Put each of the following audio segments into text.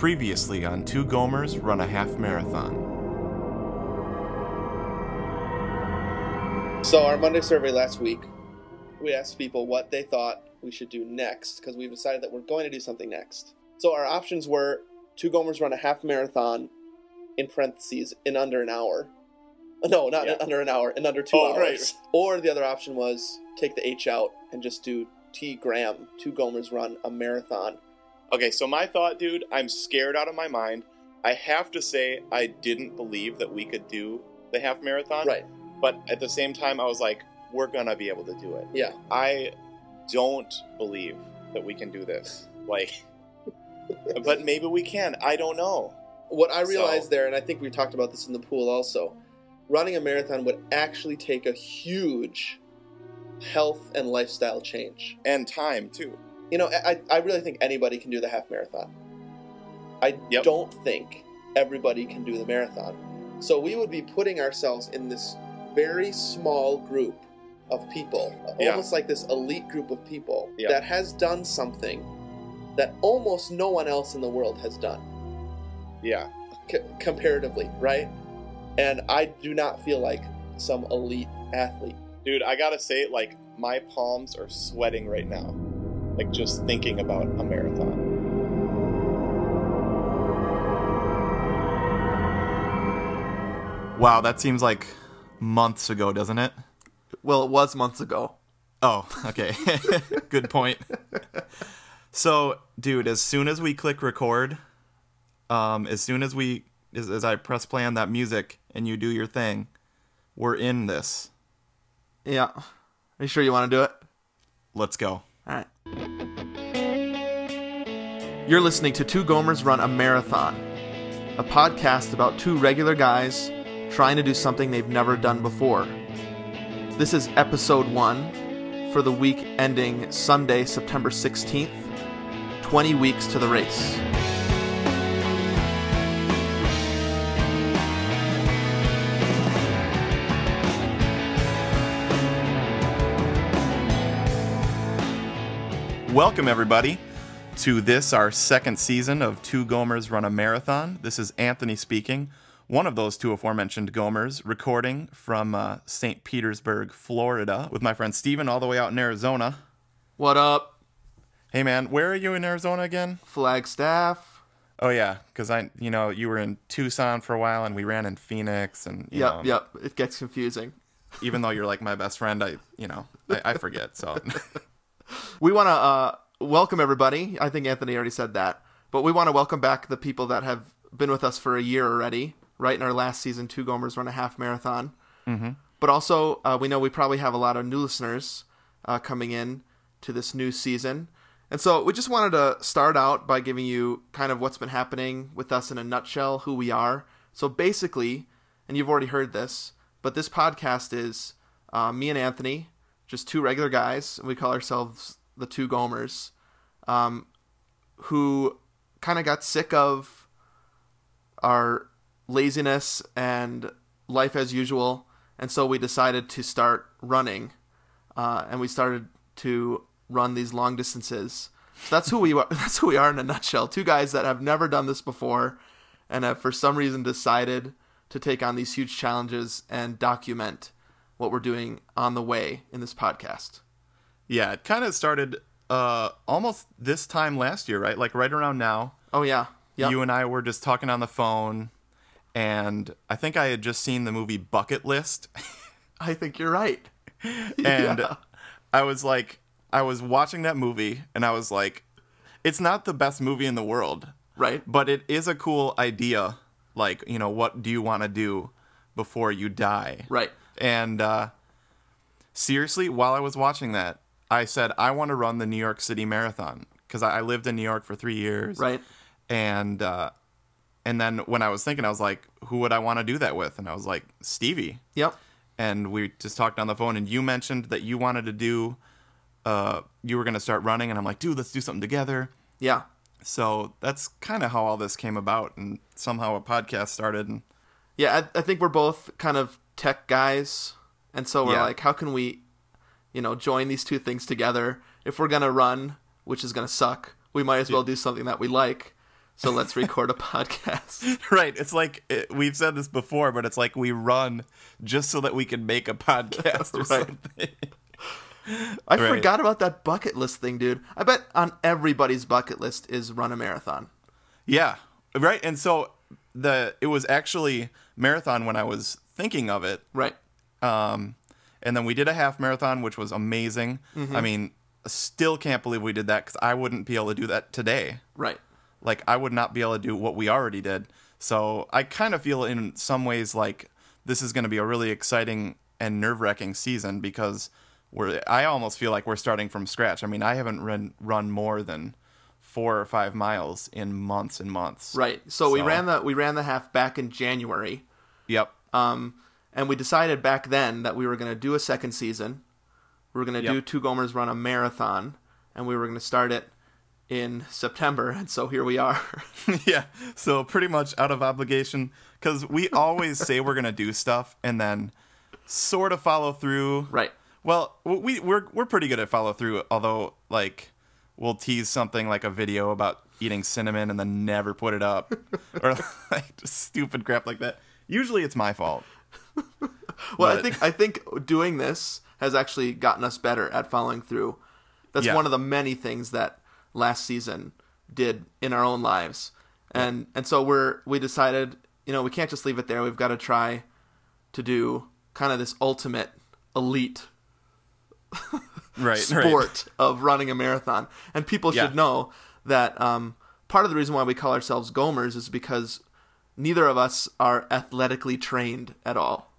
Previously on Two Gomers Run a Half Marathon. So our Monday survey last week, we asked people what they thought we should do next because we've decided that we're going to do something next. So our options were two Gomers run a half marathon in parentheses in under an hour. No, not Yeah. under an hour, in under two Oh, hours. right. Or the other option was take the H out and just do T Graham, two Gomers run a marathon. Okay, so my thought, dude, I'm scared out of my mind. I have to say, I didn't believe that we could do the half marathon. Right. But at the same time, I was like, we're gonna be able to do it. Yeah. I don't believe that we can do this. Like, but maybe we can. I don't know. What I realized So- there, and I think we talked about this in the pool also, running a marathon would actually take a huge health and lifestyle change. And time, too. You know, I, I really think anybody can do the half marathon. I Yep. don't think everybody can do the marathon. So we would be putting ourselves in this very small group of people, Yeah. almost like this elite group of people Yeah. that has done something that almost no one else in the world has done Yeah. c- comparatively, right? And I do not feel like some elite athlete. Dude, I gotta say, like, my palms are sweating right now. Like, just thinking about a marathon. Wow, that seems like months ago, doesn't it? Well, it was months ago. Oh, okay. Good point. So, dude, as soon as we click record, um, as soon as we, as, as I press play on that music and you do your thing, we're in this. Yeah. Are you sure you want to do it? Let's go. All right. You're listening to Two Gomers Run a Marathon, a podcast about two regular guys trying to do something they've never done before. This is episode one for the week ending Sunday, September 16th, 20 weeks to the race. Welcome, everybody, to this, our second season of Two Gomers Run a Marathon. This is Anthony speaking, one of those two aforementioned Gomers, recording from uh, St. Petersburg, Florida, with my friend Steven, all the way out in Arizona. What up, Hey, man, where are you in Arizona again? Flagstaff? Oh, yeah, because I, you know, you were in Tucson for a while, and we ran in Phoenix, and you Yep, know, yep. It gets confusing. even though you're like my best friend, I, you know, I, I forget. So, We want to uh, welcome everybody. I think Anthony already said that, but we want to welcome back the people that have been with us for a year already. Right in our last season, two Gomers run a half marathon. Mm-hmm. But also, uh, we know we probably have a lot of new listeners uh, coming in to this new season, and so we just wanted to start out by giving you kind of what's been happening with us in a nutshell, who we are. So basically, and you've already heard this, but this podcast is uh, me and Anthony, just two regular guys. and We call ourselves the two Gomers, um, who kind of got sick of our laziness and life as usual, and so we decided to start running, uh, and we started to run these long distances. So that's who we are. That's who we are in a nutshell. Two guys that have never done this before, and have for some reason decided to take on these huge challenges and document what we're doing on the way in this podcast. Yeah, it kind of started uh, almost this time last year, right? Like right around now. Oh yeah, yeah. you and I were just talking on the phone, and I think I had just seen the movie Bucket List, I think you're right. and Yeah. I was like, I was watching that movie, and I was like, it's not the best movie in the world, Right. but it is a cool idea. Like, you know, what do you want to do before you die? Right. And uh, seriously, while I was watching that, I said, I want to run the New York City Marathon because I I lived in New York for three years. Right. and uh, and then when I was thinking, I was like, who would I want to do that with? And I was like, Stevie. Yep. And we just talked on the phone, and you mentioned that you wanted to do, uh, you were gonna start running, and I'm like, dude, let's do something together. Yeah. So that's kind of how all this came about, and somehow a podcast started. And Yeah. I, I think we're both kind of tech guys, and so we're Yeah. like, how can we, you know, join these two things together? If we're gonna run, which is gonna suck, we might as well do something that we like. So let's record a podcast. Right. It's like it, we've said this before, but it's like we run just so that we can make a podcast or Right. something. I Right. forgot about that bucket list thing, dude. I bet on everybody's bucket list is run a marathon. Yeah. Right. And so the it was actually marathon when I was thinking of it. Right. Um, and then we did a half marathon, which was amazing. Mm-hmm. I mean, still can't believe we did that because I wouldn't be able to do that today. Right. Like, I would not be able to do what we already did. So I kind of feel in some ways like this is going to be a really exciting and nerve wracking season because we're. I almost feel like we're starting from scratch. I mean, I haven't run run more than four or five miles in months and months. Right. So, we ran the we ran the half back in January. Yep. Um, and we decided back then that we were going to do a second season. We were going to Yep. do Two Gomers run a marathon, and we were going to start it in September. And so here we are. yeah. So pretty much out of obligation because we always say we're gonna do stuff and then sort of follow through. right. Well, we we're we're pretty good at follow through. Although like we'll tease something like a video about eating cinnamon and then never put it up, or like just stupid crap like that. Usually it's my fault. Well, I think I think doing this has actually gotten us better at following through. That's Yeah. one of the many things that last season did in our own lives. And and so we're we decided, you know, we can't just leave it there. We've got to try to do kind of this ultimate elite Right. sport of running a marathon. And people Yeah. should know that um, part of the reason why we call ourselves Gomers is because neither of us are athletically trained at all.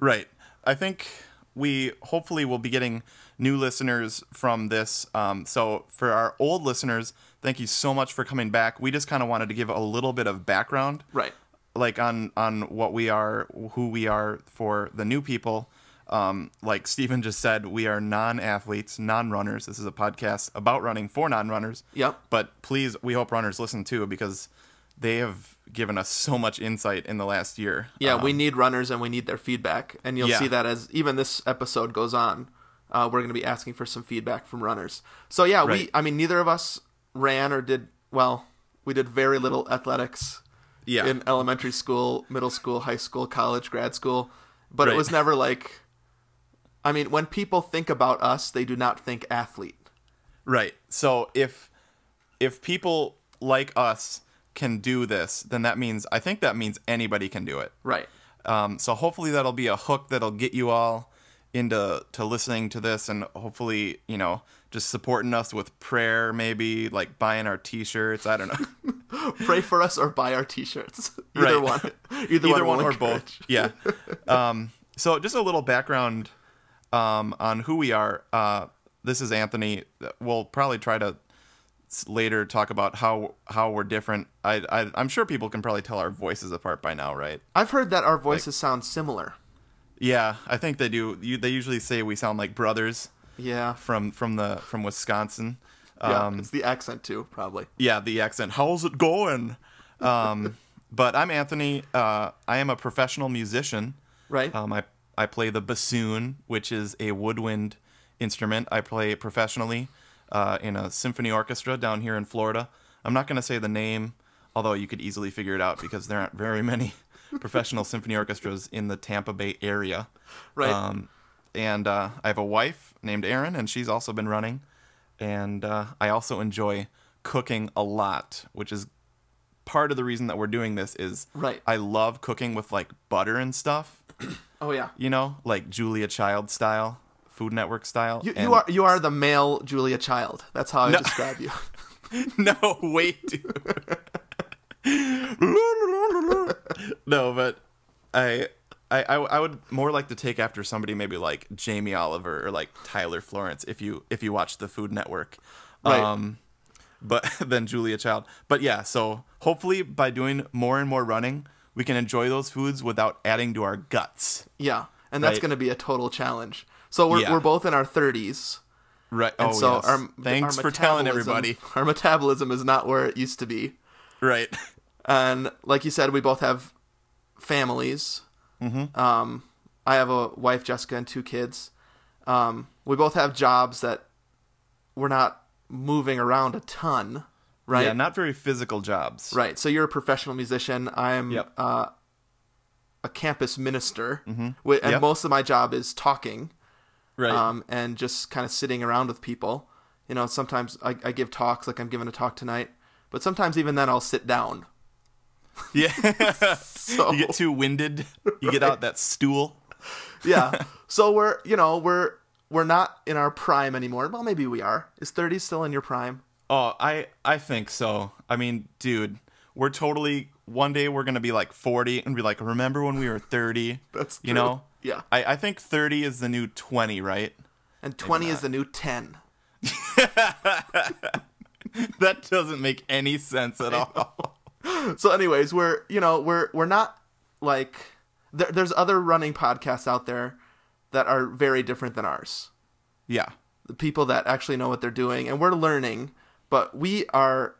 Right. I think we hopefully will be getting new listeners from this. Um, so for our old listeners, thank you so much for coming back. We just kind of wanted to give a little bit of background, Right. like on on what we are, who we are for the new people. Um, like Stephen just said, we are non-athletes, non-runners. This is a podcast about running for non-runners. Yep. But please, we hope runners listen too because they have given us so much insight in the last year. Yeah, Um, we need runners and we need their feedback. And you'll Yeah. see that as even this episode goes on, uh, we're going to be asking for some feedback from runners. So, yeah, we I mean, neither of us ran or did, well, we did very little athletics yeah. in elementary school, middle school, high school, college, grad school. But it was never like, I mean, when people think about us, they do not think athlete. Right. So if if people like us can do this, then that means I think that means anybody can do it. Right. Um, so hopefully that'll be a hook that'll get you all into to listening to this, and hopefully you know just supporting us with prayer, maybe like buying our T-shirts. I don't know. Pray for us or buy our t-shirts. Either Right. one. Either, either one, one or both. Yeah. Um, so just a little background um, on who we are. Uh, this is Anthony. We'll probably try to later talk about how how we're different. I, I I'm sure people can probably tell our voices apart by now, right? I've heard that our voices sound similar. Yeah, I think they do. You, they usually say we sound like brothers Yeah. from from the from Wisconsin. Yeah, Um, it's the accent too, probably. yeah, the accent. How's it going? Um, but I'm Anthony. Uh, I am a professional musician. Right? Um, I I play the bassoon, which is a woodwind instrument. I play professionally uh, in a symphony orchestra down here in Florida. I'm not going to say the name, although you could easily figure it out because there aren't very many professional symphony orchestras in the Tampa Bay area. right. Um, and uh, I have a wife named Erin, and she's also been running. And uh, I also enjoy cooking a lot, which is part of the reason that we're doing this. Is Right. I love cooking with like butter and stuff oh yeah. you know, like Julia Child style, Food Network style. You, you are you are the male Julia Child. That's how I No. describe you. no, wait, dude. no, but I, I, I, I would more like to take after somebody maybe like Jamie Oliver or like Tyler Florence if you if you watch the Food Network, Right. um, but than Julia Child. But yeah, so hopefully by doing more and more running, we can enjoy those foods without adding to our guts. Yeah, and that's Right. going to be a total challenge. So we're Yeah. we're both in our thirties, Right. and oh, so yes. our thanks our for telling everybody. Our metabolism is not where it used to be, Right. and like you said, we both have families. Mm-hmm. Um, I have a wife, Jessica, and two kids. Um, we both have jobs that we're not moving around a ton. right? Yeah, not very physical jobs. Right. So you're a professional musician. I'm Yep. uh, a campus minister, Mm-hmm. and Yep. most of my job is talking Right. um, and just kind of sitting around with people. You know, sometimes I, I give talks, like I'm giving a talk tonight, but sometimes even then I'll sit down. yeah. So you get too winded. You get out that stool. yeah. So we're you know we're we're not in our prime anymore. Well, maybe we are. Is 30 still in your prime? Oh, I I think so. I mean, dude, we're totally one day we're gonna be like 40 and be like, remember when we were 30? That's you know. Yeah. I I think 30 is the new 20, right? And 20 is the new 10. That doesn't make any sense at all. so anyways we're you know we're we're not like there, there's other running podcasts out there that are very different than ours Yeah. the people that actually know what they're doing and we're learning but we are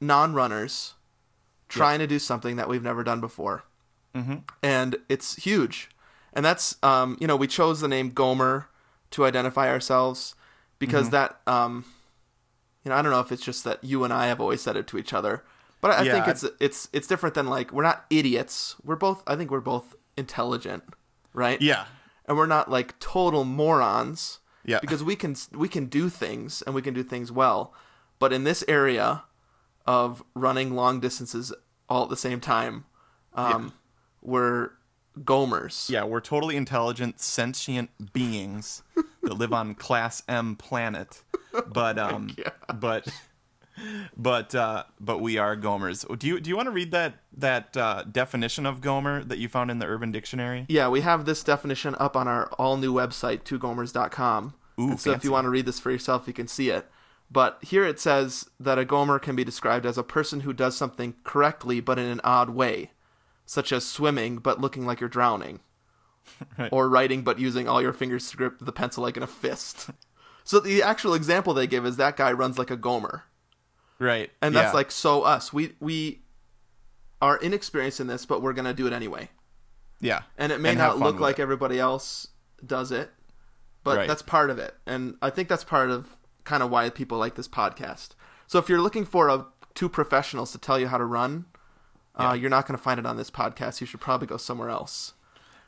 non-runners trying to do something that we've never done before Mhm. and it's huge and that's um, you know we chose the name gomer to identify ourselves because that um, you know i don't know if it's just that you and i have always said it to each other but i, I Yeah, think it's it's it's different than like we're not idiots. We're both i think we're both intelligent right? Yeah. and we're not like total morons Yeah. because we can we can do things and we can do things well. But in this area of running long distances all at the same time um, we're gomers Yeah, we're totally intelligent, sentient beings that live on Class M planet. But um, but but uh, but we are Gomers. Do you do you want to read that that uh, definition of Gomer that you found in the Urban Dictionary? yeah we have this definition up on our all new website twogomers.com Ooh, and so if you want to read this for yourself you can see it but here it says that a gomer can be described as a person who does something correctly but in an odd way such as swimming but looking like you're drowning Right. or writing but using all your fingers to grip the pencil like in a fist. So the actual example they give is that guy runs like a gomer. Right. And that's yeah. like so us. We we are inexperienced in this, but we're gonna do it anyway. yeah. And it may And not look like it. everybody else does it, but Right. that's part of it. And I think that's part of kind of why people like this podcast. So if you're looking for a two professionals to tell you how to run, uh, you're not going to find it on this podcast. You should probably go somewhere else.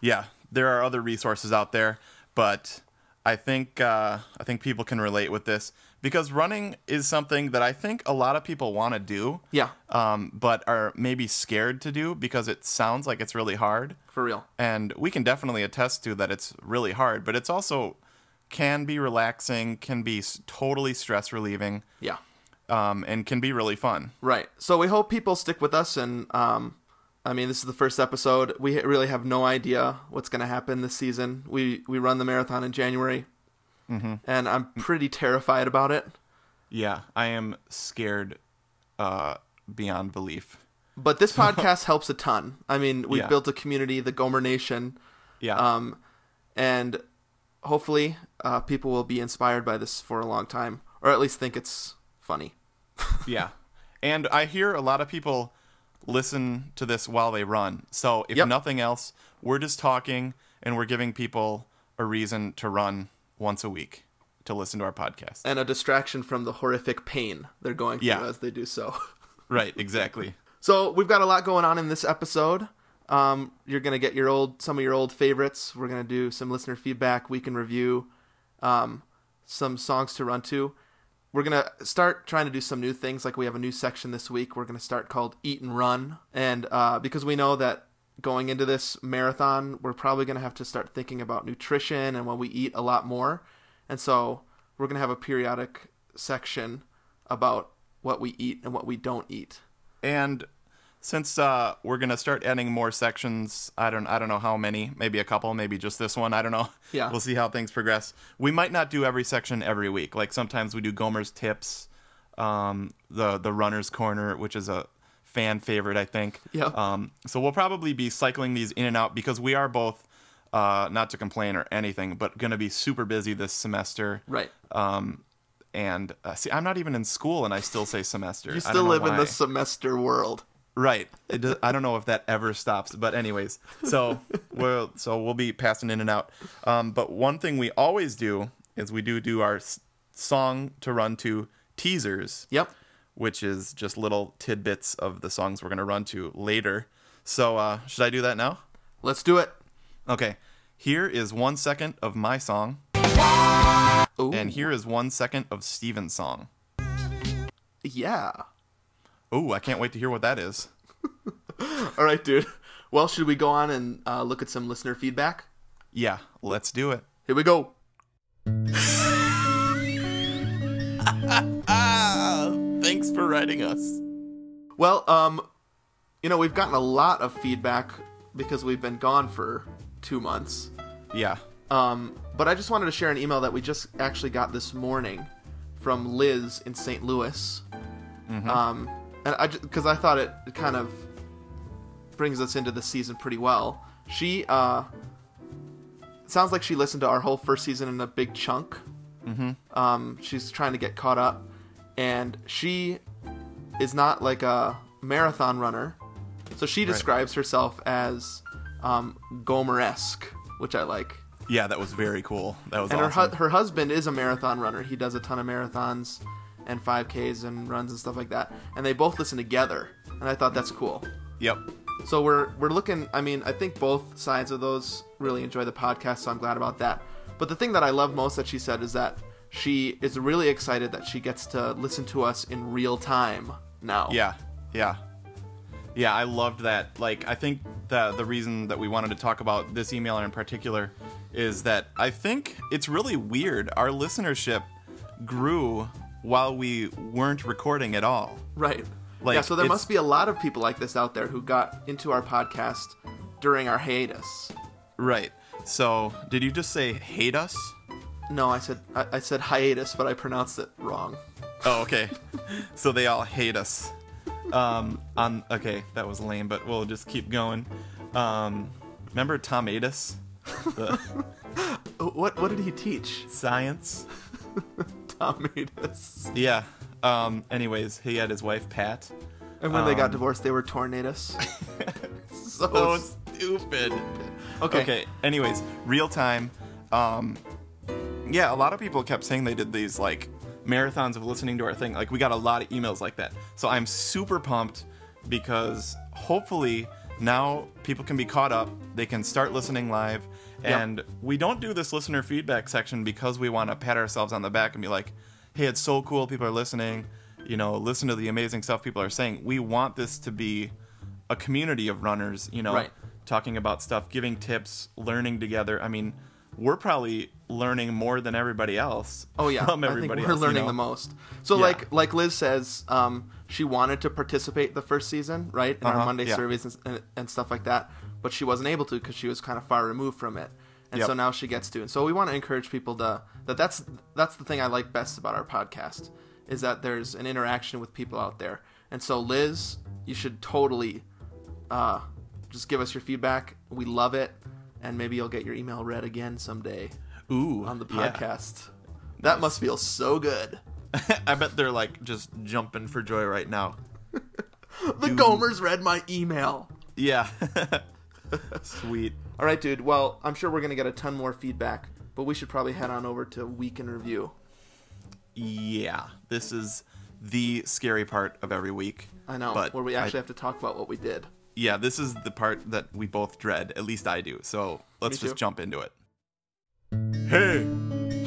yeah, there are other resources out there, but I think uh, I think people can relate with this because running is something that I think a lot of people want to do, Yeah, um, but are maybe scared to do because it sounds like it's really hard. for real. And we can definitely attest to that it's really hard, but it's also can be relaxing, can be totally stress relieving, Yeah. Um, and can be really fun. Right. So we hope people stick with us. And um, I mean, this is the first episode. We really have no idea what's going to happen this season. We we run the marathon in January, and I'm pretty terrified about it. Yeah, I am scared uh, beyond belief. But this podcast helps a ton. I mean, we've Yeah. built a community, the Gomer Nation, Yeah. um, and hopefully uh, people will be inspired by this for a long time, or at least think it's funny. Yeah. And I hear a lot of people listen to this while they run. So if Yep. nothing else, we're just talking and we're giving people a reason to run once a week to listen to our podcast. And a distraction from the horrific pain they're going through Yeah. as they do so. right, exactly. So we've got a lot going on in this episode. Um, you're gonna get your old some of your old favorites. We're gonna do some listener feedback, week in review, um, some songs to run to. We're gonna start trying to do some new things. Like we have a new section this week. We're gonna start called Eat and Run, and uh, because we know that going into this marathon, we're probably gonna have to start thinking about nutrition and what we eat a lot more. And so we're gonna have a periodic section about what we eat and what we don't eat. And since uh, we're gonna start adding more sections, I don't I don't know how many, maybe a couple, maybe just this one. I don't know. Yeah. we'll see how things progress. We might not do every section every week. Like sometimes we do Gomer's tips, um, the the runner's corner, which is a fan favorite, I think. Yep. Um, so we'll probably be cycling these in and out because we are both, uh, not to complain or anything, but gonna be super busy this semester. Right. Um, and uh, see, I'm not even in school, and I still say semester. You I don't still live in the semester world. Right. It does, I don't know if that ever stops, but anyways, so we'll so we'll be passing in and out. Um, but one thing we always do is we do do our s- song to run to teasers, Yep. which is just little tidbits of the songs we're going to run to later. So, uh, should I do that now? Let's do it. Okay. Here is one second of my song, Ooh. and here is one second of Steven's song. yeah. Oh, I can't wait to hear what that is. All right, dude. Well, should we go on and uh, look at some listener feedback? Yeah, let's do it. Here we go. Thanks for writing us. Well, um, you know, we've gotten a lot of feedback because we've been gone for two months. Yeah. Um, but I just wanted to share an email that we just actually got this morning from Liz in St. Louis. Um, and I because I thought it kind of brings us into the season pretty well. She uh, sounds like she listened to our whole first season in a big chunk. Mm-hmm. Um, she's trying to get caught up, and she is not like a marathon runner, so she describes herself as um, Gomer-esque, which I like. Yeah, that was very cool. That was And her hu- her husband is a marathon runner. He does a ton of marathons and 5Ks and runs and stuff like that. And they both listen together, and I thought that's cool. yep. So we're we're looking. I mean, I think both sides of those really enjoy the podcast, so I'm glad about that. But the thing that I love most that she said is that she is really excited that she gets to listen to us in real time now. Yeah, yeah, yeah. I loved that. Like, I think the the reason that we wanted to talk about this emailer in particular is that I think it's really weird. Our listenership grew while we weren't recording at all. Right. Like, yeah, so there must be a lot of people like this out there who got into our podcast during our hiatus. Right. So, did you just say hate us? No, I said I, I said hiatus, but I pronounced it wrong. Oh, okay. so they all hate us. Um, on okay, that was lame, but we'll just keep going. Um, remember Tom Atis, the What what did he teach? science? Tom Atis. Yeah. Um. Anyways, he had his wife Pat. And when they got Um, divorced, they were tornadoes. so So stupid. okay. Okay. Anyways, real time. Um. Yeah, a lot of people kept saying they did these like marathons of listening to our thing. Like we got a lot of emails like that. So I'm super pumped because hopefully now people can be caught up. They can start listening live. Yep. And we don't do this listener feedback section because we want to pat ourselves on the back and be like, hey, it's so cool. People are listening. You know, listen to the amazing stuff people are saying. We want this to be a community of runners, you know, Right. talking about stuff, giving tips, learning together. I mean, we're probably learning more than everybody else. Oh yeah, from I think everybody we're else, you learning know? the most. So Yeah. like like Liz says, um, she wanted to participate the first season, right, in our Uh-huh, Monday yeah. surveys and, and, and stuff like that, but she wasn't able to because she was kind of far removed from it, and Yep. so now she gets to. And so we want to encourage people to that. That's that's the thing I like best about our podcast is that there's an interaction with people out there. And so Liz, you should totally uh, just give us your feedback. We love it, and maybe you'll get your email read again someday Ooh, on the yeah. podcast. That must feel so good. I bet they're like just jumping for joy right now. The Gomers read my email. Yeah. Sweet. All right, dude. Well, I'm sure we're gonna get a ton more feedback, but we should probably head on over to week in review. Yeah. This is the scary part of every week. I know, But where we I- actually have to talk about what we did. Yeah, this is the part that we both dread. At least I do. So let's just jump into it. Hey,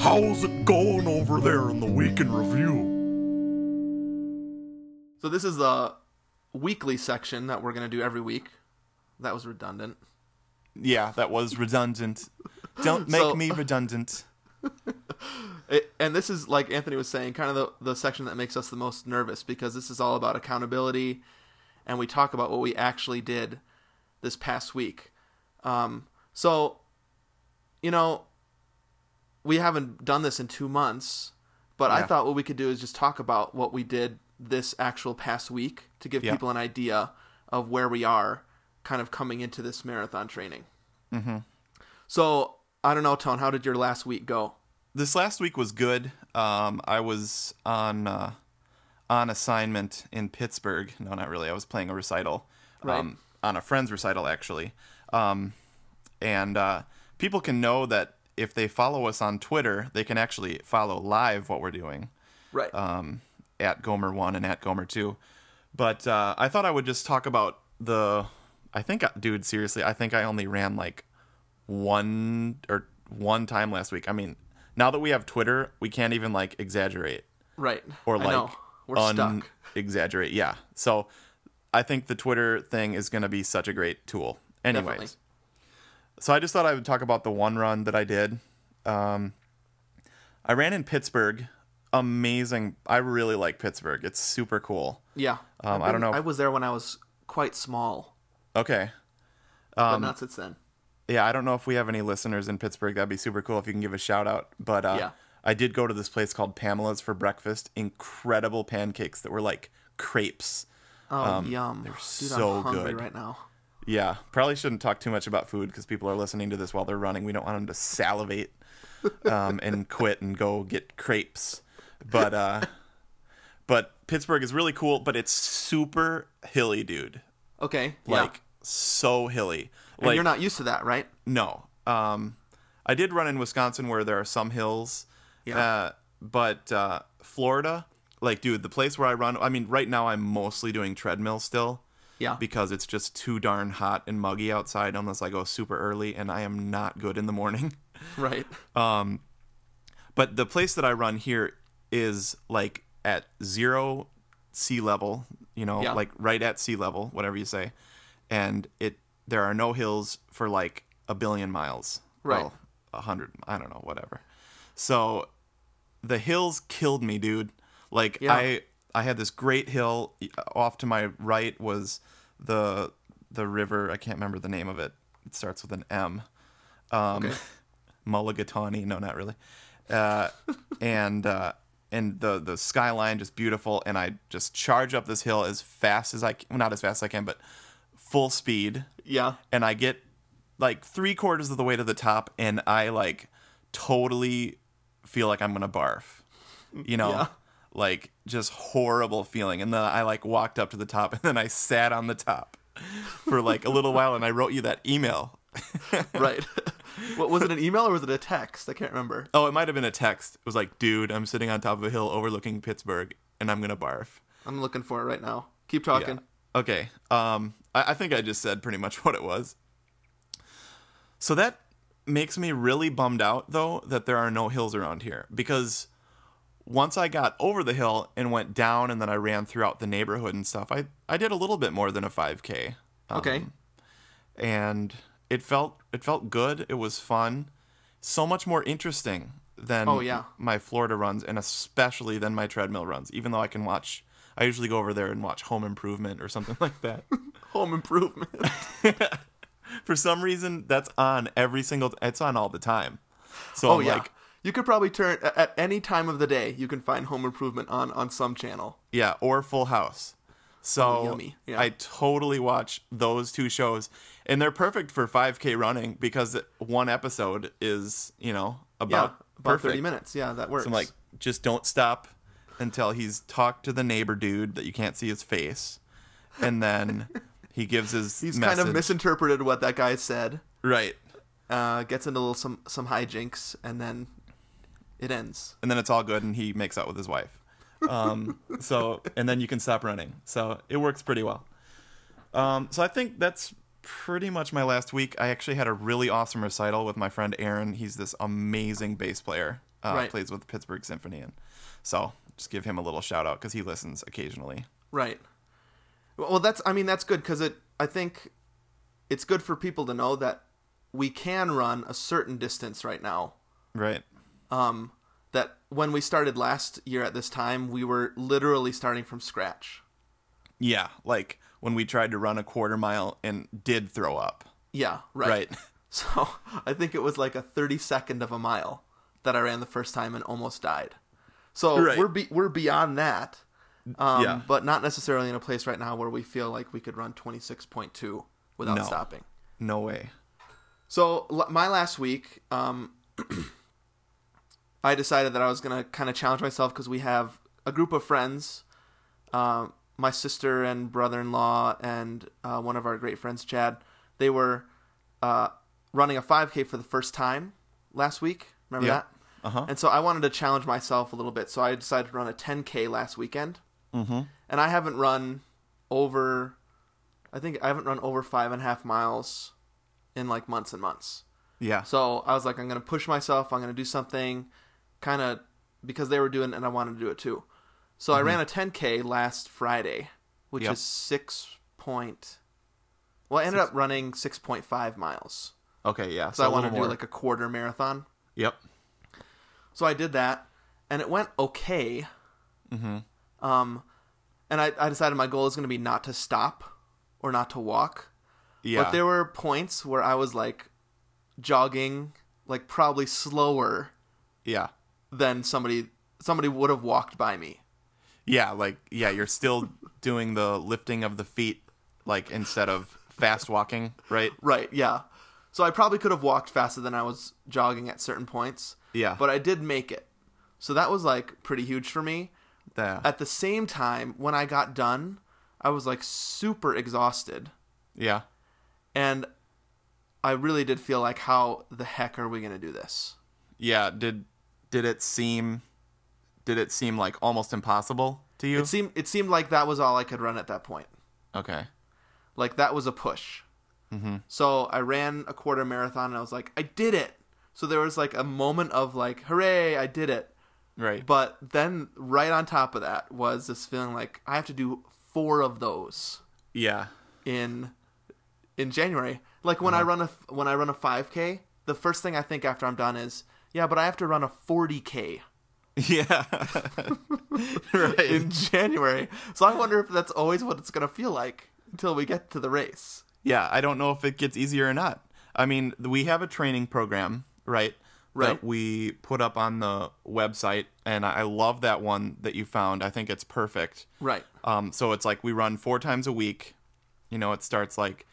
how's it going over there in the week in review? So this is the weekly section that we're gonna do every week. That was redundant. Yeah, that was redundant. Don't make So- me redundant. It, and this is like Anthony was saying, kind of the, the section that makes us the most nervous because this is all about accountability, and we talk about what we actually did this past week. Um, so, you know, we haven't done this in two months, but I thought what we could do is just talk about what we did this actual past week to give Yeah. people an idea of where we are, kind of coming into this marathon training. Mm-hmm. So I don't know, Tone. How did your last week go? This last week was good. Um, I was on uh, on assignment in Pittsburgh. No, not really. I was playing a recital. Right. Um, on a friend's recital, actually. Um, and uh, people can know that if they follow us on Twitter, they can actually follow live what we're doing. Right. Um, at Gomer one and at Gomer two. But uh, I thought I would just talk about the. I think, dude, seriously, I think I only ran like one or one time last week. I mean, now that we have Twitter, we can't even like exaggerate Right. or like. We're stuck. exaggerate. Yeah. So I think the Twitter thing is going to be such a great tool. Anyways, Definitely. So I just thought I would talk about the one run that I did. Um, I ran in Pittsburgh. Amazing. I really like Pittsburgh. It's super cool. Yeah. Um, I've I don't know if- I was there when I was quite small, Okay. but Um, not since then. yeah, I don't know if we have any listeners in Pittsburgh. That'd be super cool if you can give a shout out. But uh, Yeah. I did go to this place called Pamela's for breakfast. Incredible pancakes that were like crepes. Oh, yum. Dude, um, so I'm hungry good. right now. Yeah, probably shouldn't talk too much about food because people are listening to this while they're running. We don't want them to salivate um, and quit and go get crepes. But uh, but Pittsburgh is really cool, but it's super hilly, dude. Okay. Yeah. Like so hilly. and you're not used to that, right? no. Um, I did run in Wisconsin where there are some hills. Yeah. Uh, but uh, Florida, like, dude, the place where I run, I mean, right now I'm mostly doing treadmill still Yeah. because it's just too darn hot and muggy outside unless I go super early, and I am not good in the morning. right. Um but the place that I run here is like at zero sea level, you know, Yeah. like right at sea level, whatever you say. And it there are no hills for like a billion miles. Right. Well, a hundred, I don't know, whatever. So the hills killed me, dude. Like Yeah. I I had this great hill off to my right was the the river, I can't remember the name of it. It starts with an M. Um Okay. Mulligatawny, no, not really. Uh, and uh, and the the skyline just beautiful, and I just charge up this hill as fast as I can, well, not as fast as I can, but full speed, Yeah. and I get like three quarters of the way to the top, and I like totally feel like I'm gonna barf, you know. Yeah. Like just horrible feeling, and then I like walked up to the top, and then I sat on the top for like a little while, and I wrote you that email Right. what was it? An email or was it a text? I can't remember. Oh, it might have been a text. It was like, dude, I'm sitting on top of a hill overlooking Pittsburgh and I'm gonna barf. I'm looking for it right now. Keep talking. Okay. Um, I, I think I just said pretty much what it was. So that makes me really bummed out though that there are no hills around here because once I got over the hill and went down and then I ran throughout the neighborhood and stuff, I I did a little bit more than a 5K. Um, Okay. and it felt it felt good. It was fun, so much more interesting than Oh, yeah. my Florida runs, and especially than my treadmill runs. Even though I can watch, I usually go over there and watch Home Improvement or something like that. Home improvement. For some reason, that's on every single. It's on all the time. So oh I'm yeah. like, you could probably turn at any time of the day. You can find Home Improvement on on some channel. Yeah, or Full House. So Oh, yummy. Yeah. I totally watch those two shows, and they're perfect for 5K running because one episode is you know Yeah, about about perfect. thirty minutes. Yeah, that works. So I'm like, just don't stop until he's talked to the neighbor dude that you can't see his face, and then he gives his he's message. kind of misinterpreted what that guy said. right, Uh, gets into a little some some hijinks, and then it ends. and then it's all good, and he makes out with his wife. Um, so and then you can stop running. So it works pretty well. Um, so I think that's pretty much my last week. I actually had a really awesome recital with my friend Aaron. He's this amazing bass player. Uh, Right. Plays with the Pittsburgh Symphony, and so just give him a little shout out because he listens occasionally. Right. Well, well, that's I mean that's good because it I think it's good for people to know that we can run a certain distance right now. Right. Um, that when we started last year at this time, we were literally starting from scratch. Yeah, like when we tried to run a quarter mile and did throw up. Yeah, right. Right. So I think it was like a thirty second of a mile that I ran the first time and almost died. So Right. we're be- we're beyond that, um, Yeah. but not necessarily in a place right now where we feel like we could run twenty six point two without No. stopping. No way. So l- my last week, um, I decided that I was gonna kind of challenge myself because we have a group of friends, uh, my sister and brother-in-law, and uh, one of our great friends, Chad. They were uh, running a 5K for the first time last week. Remember Yeah. that? Uh-huh. And so I wanted to challenge myself a little bit. So I decided to run a 10K last weekend. Mm-hmm. And I haven't run over, I think I haven't run over five and a half miles in like months and months. Yeah. So I was like, I'm going to push myself. I'm going to do something kind of because they were doing it and I wanted to do it too. So I ran a 10K last Friday, which Mm-hmm. Yep. is six point. Well, I ended up running 6.5 miles. Okay. Yeah. So I wanted to do more. like a quarter marathon. Yep. So I did that, and it went okay. Mm-hmm. Um, and I, I decided my goal is going to be not to stop or not to walk. Yeah. But there were points where I was like jogging, like probably slower yeah. Than somebody somebody would have walked by me. Yeah. Like yeah, you're still doing the lifting of the feet, like instead of fast walking, right? Right? Yeah. So I probably could have walked faster than I was jogging at certain points. Yeah. But I did make it. So that was like pretty huge for me. Yeah. At the same time, when I got done, I was like super exhausted. yeah. And I really did feel like, how the heck are we going to do this? Yeah. Did did it seem did it seem like almost impossible to you? It seemed it seemed like that was all I could run at that point. okay. Like that was a push. Mm-hmm. So I ran a quarter marathon and I was like, I did it. So there was like a moment of like, hooray, I did it. Right. But then right on top of that was this feeling like I have to do four of those yeah. in in January. Like when I run a when I run a 5k, the first thing I think after I'm done is, yeah, but I have to run a 40k Yeah. right. in January. So I wonder if that's always what it's going to feel like until we get to the race. Yeah, I don't know if it gets easier or not. I mean, we have a training program, right? Right. That we put up on the website, and I love that one that you found. I think it's perfect. Right. Um, so it's like we run four times a week. You know, it starts like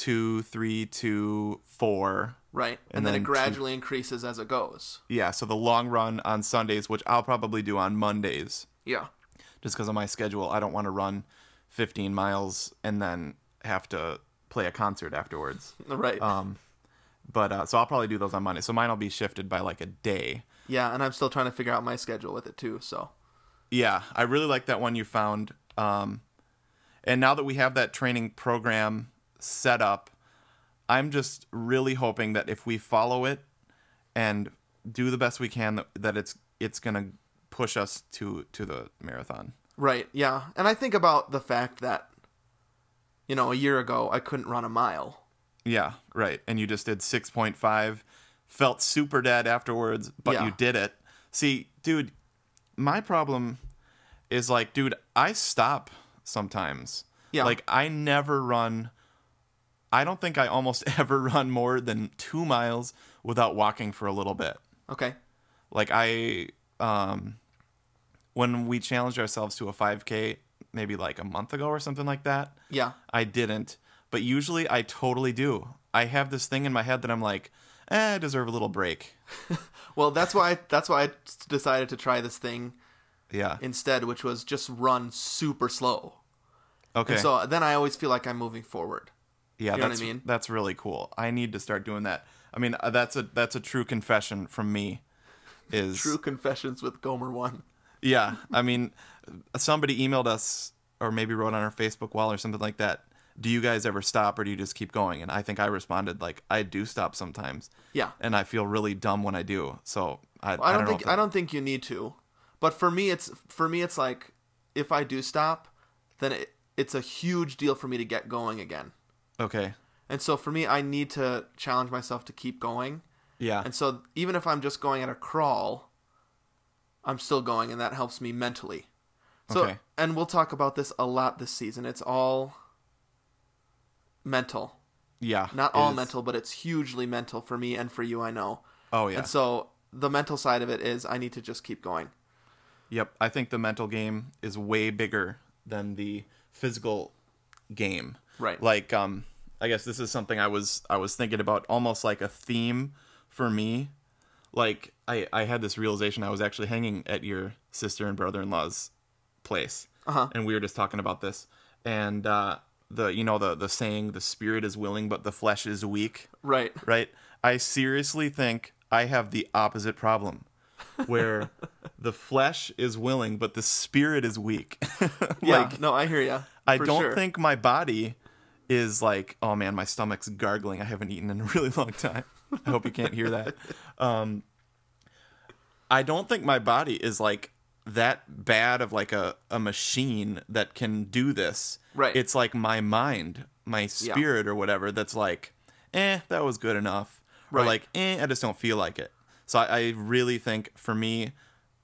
two, three, two, four. Right. And, And then, then it two- gradually increases as it goes. Yeah, so the long run on Sundays, which I'll probably do on Mondays, Yeah. just because of my schedule. I don't want to run 15 miles and then have to play a concert afterwards. Right. Um, but uh, so I'll probably do those on Monday. So mine will be shifted by like a day. yeah, and I'm still trying to figure out my schedule with it too, so. Yeah, I really like that one you found. Um, and now that we have that training program set up, I'm just really hoping that if we follow it and do the best we can, that, that it's it's gonna push us to to the marathon. Right. Yeah. And I think about the fact that you know, a year ago I couldn't run a mile. Yeah, right. And you just did 6.5, felt super dead afterwards, but Yeah. you did it. See, dude, my problem is like, dude, I stop sometimes. Yeah. Like, I never run, I don't think I almost ever run more than two miles without walking for a little bit. Okay. Like, I, um, when we challenged ourselves to a 5K, maybe like a month ago or something like that, Yeah. I didn't, but usually I totally do. I have this thing in my head that I'm like, eh, I deserve a little break. Well, that's why that's why I decided to try this thing Yeah. instead, which was just run super slow. Okay. And so then I always feel like I'm moving forward. Yeah, you know what I that's mean? that's really cool. I need to start doing that. I mean, uh, that's a that's a true confession from me. Is True confessions with Gomer one. Yeah, I mean, somebody emailed us or maybe wrote on our Facebook wall or something like that. Do you guys ever stop or do you just keep going? And I think I responded like I do stop sometimes. Yeah. And I feel really dumb when I do. So I, I don't, know think if I don't think you need to. But for me it's for me it's like if I do stop, then it, it's a huge deal for me to get going again. Okay. And so for me I need to challenge myself to keep going. Yeah. And so even if I'm just going at a crawl, I'm still going and that helps me mentally. So Okay. and we'll talk about this a lot this season. It's all mental. yeah. Not all is. mental, but it's hugely mental for me and for you, I know. Oh yeah. And so the mental side of it is I need to just keep going. Yep, I think the mental game is way bigger than the physical game. Right. Like um I guess this is something I was I was thinking about almost like a theme for me. Like I I had this realization I was actually hanging at your sister and brother-in-law's place. Uh-huh. And we were just talking about this and uh the you know the the saying the spirit is willing but the flesh is weak Right. right? I seriously think I have the opposite problem. where the flesh is willing but the spirit is weak. Yeah, like no, I hear you. I don't think my body is like, oh man, my stomach's gargling. I haven't eaten in a really long time. I hope you can't hear that. Um, I don't think my body is like that bad of like a, a machine that can do this. Right. It's like my mind, my spirit or whatever that's like, eh, that was good enough. Or Right. like, eh, I just don't feel like it. So I, I really think for me,